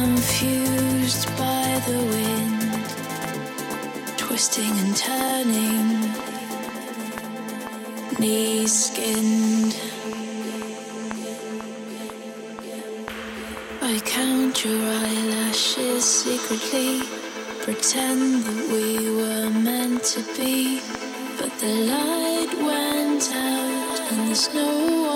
confused by the wind, twisting and turning, knee skinned. I count your eyelashes secretly, pretend that we were meant to be, but the light went out and the snow.